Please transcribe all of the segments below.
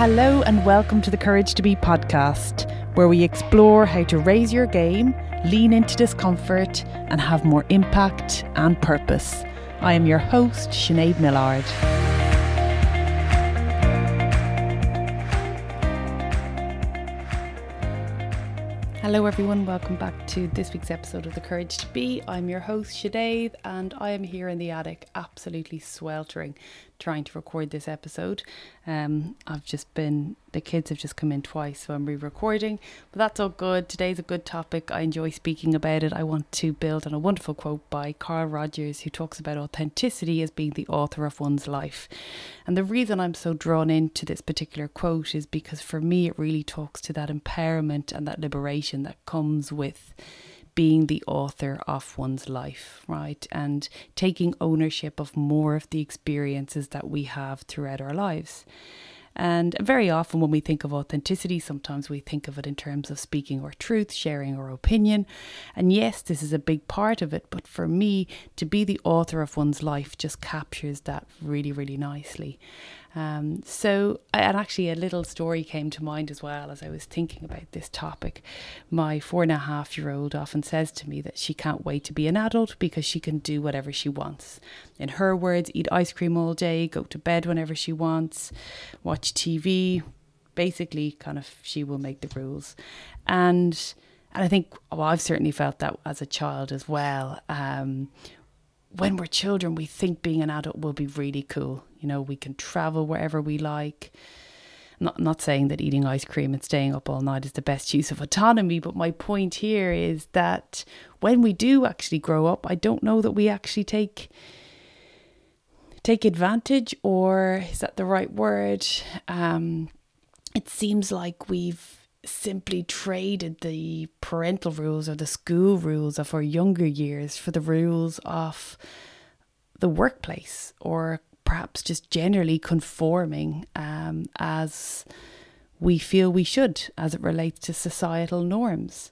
Hello, and welcome to the Courage to Be podcast, where we explore how to raise your game, lean into discomfort, and have more impact and purpose. I am your host, Sinead Millard. Hello, everyone. Welcome back to this week's episode of The Courage to Be. I'm your host, Sinead, and I am here in the attic, absolutely sweltering, trying to record this episode. Um, I've just been, the kids have just come in twice, so I'm re recording, but that's all good. Today's a good topic. I enjoy speaking about it. I want to build on a wonderful quote by Carl Rogers, who talks about authenticity as being the author of one's life. And the reason I'm so drawn into this particular quote is because for me, it really talks to that empowerment and that liberation that comes with being the author of one's life, right? And taking ownership of more of the experiences that we have throughout our lives. And very often, when we think of authenticity, sometimes we think of it in terms of speaking our truth, sharing our opinion. And yes, this is a big part of it. But for me, to be the author of one's life just captures that really, really nicely. Um, so, and actually, a little story came to mind as well as I was thinking about this topic. My four and a half year old often says to me that she can't wait to be an adult because she can do whatever she wants. In her words, eat ice cream all day, go to bed whenever she wants, watch TV. Basically, kind of, she will make the rules. And and I think, well, I've certainly felt that as a child as well. Um, when we're children, we think being an adult will be really cool. You know, we can travel wherever we like. Not, not saying that eating ice cream and staying up all night is the best use of autonomy, but my point here is that when we do actually grow up, I don't know that we actually take take advantage, or is that the right word? Um, it seems like we've simply traded the parental rules or the school rules of our younger years for the rules of the workplace or perhaps just generally conforming um, as we feel we should as it relates to societal norms.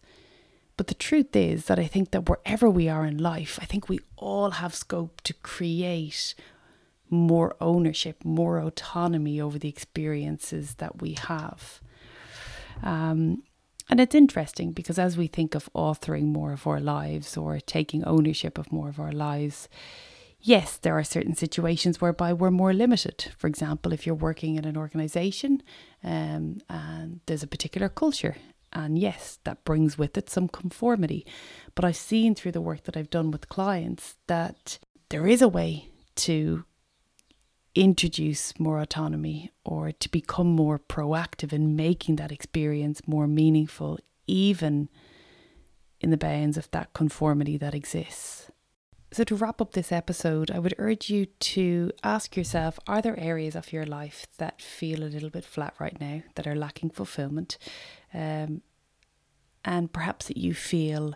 But the truth is that I think that wherever we are in life, I think we all have scope to create more ownership, more autonomy over the experiences that we have. Um, and it's interesting because as we think of authoring more of our lives or taking ownership of more of our lives, yes, there are certain situations whereby we're more limited. For example, if you're working in an organization um, and there's a particular culture, and yes, that brings with it some conformity. But I've seen through the work that I've done with clients that there is a way to introduce more autonomy or to become more proactive in making that experience more meaningful, even in the bounds of that conformity that exists. So, to wrap up this episode, I would urge you to ask yourself are there areas of your life that feel a little bit flat right now, that are lacking fulfillment? Um, and perhaps that you feel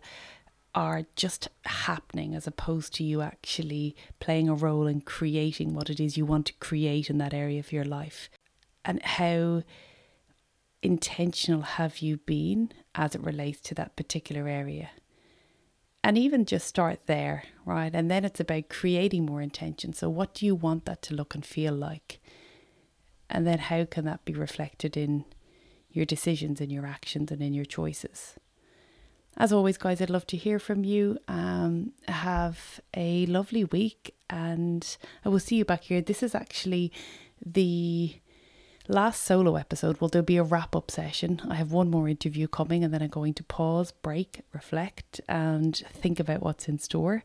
are just happening as opposed to you actually playing a role in creating what it is you want to create in that area of your life. And how intentional have you been as it relates to that particular area? And even just start there, right? And then it's about creating more intention. So, what do you want that to look and feel like? And then, how can that be reflected in your decisions, in your actions, and in your choices? As always, guys, I'd love to hear from you. Um, have a lovely week, and I will see you back here. This is actually the last solo episode. Will there'll be a wrap up session. I have one more interview coming, and then I'm going to pause, break, reflect, and think about what's in store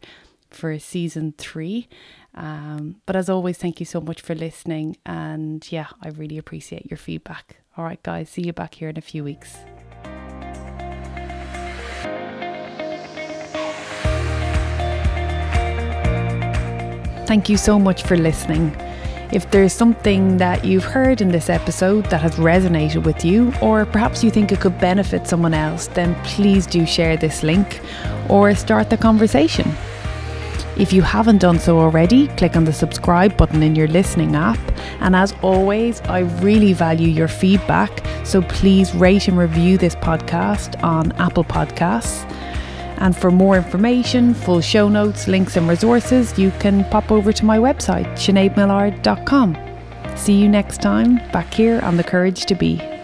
for season three. Um, but as always, thank you so much for listening. And yeah, I really appreciate your feedback. All right, guys, see you back here in a few weeks. Thank you so much for listening. If there's something that you've heard in this episode that has resonated with you, or perhaps you think it could benefit someone else, then please do share this link or start the conversation. If you haven't done so already, click on the subscribe button in your listening app. And as always, I really value your feedback, so please rate and review this podcast on Apple Podcasts. And for more information, full show notes, links, and resources, you can pop over to my website, sineadmillard.com. See you next time back here on The Courage to Be.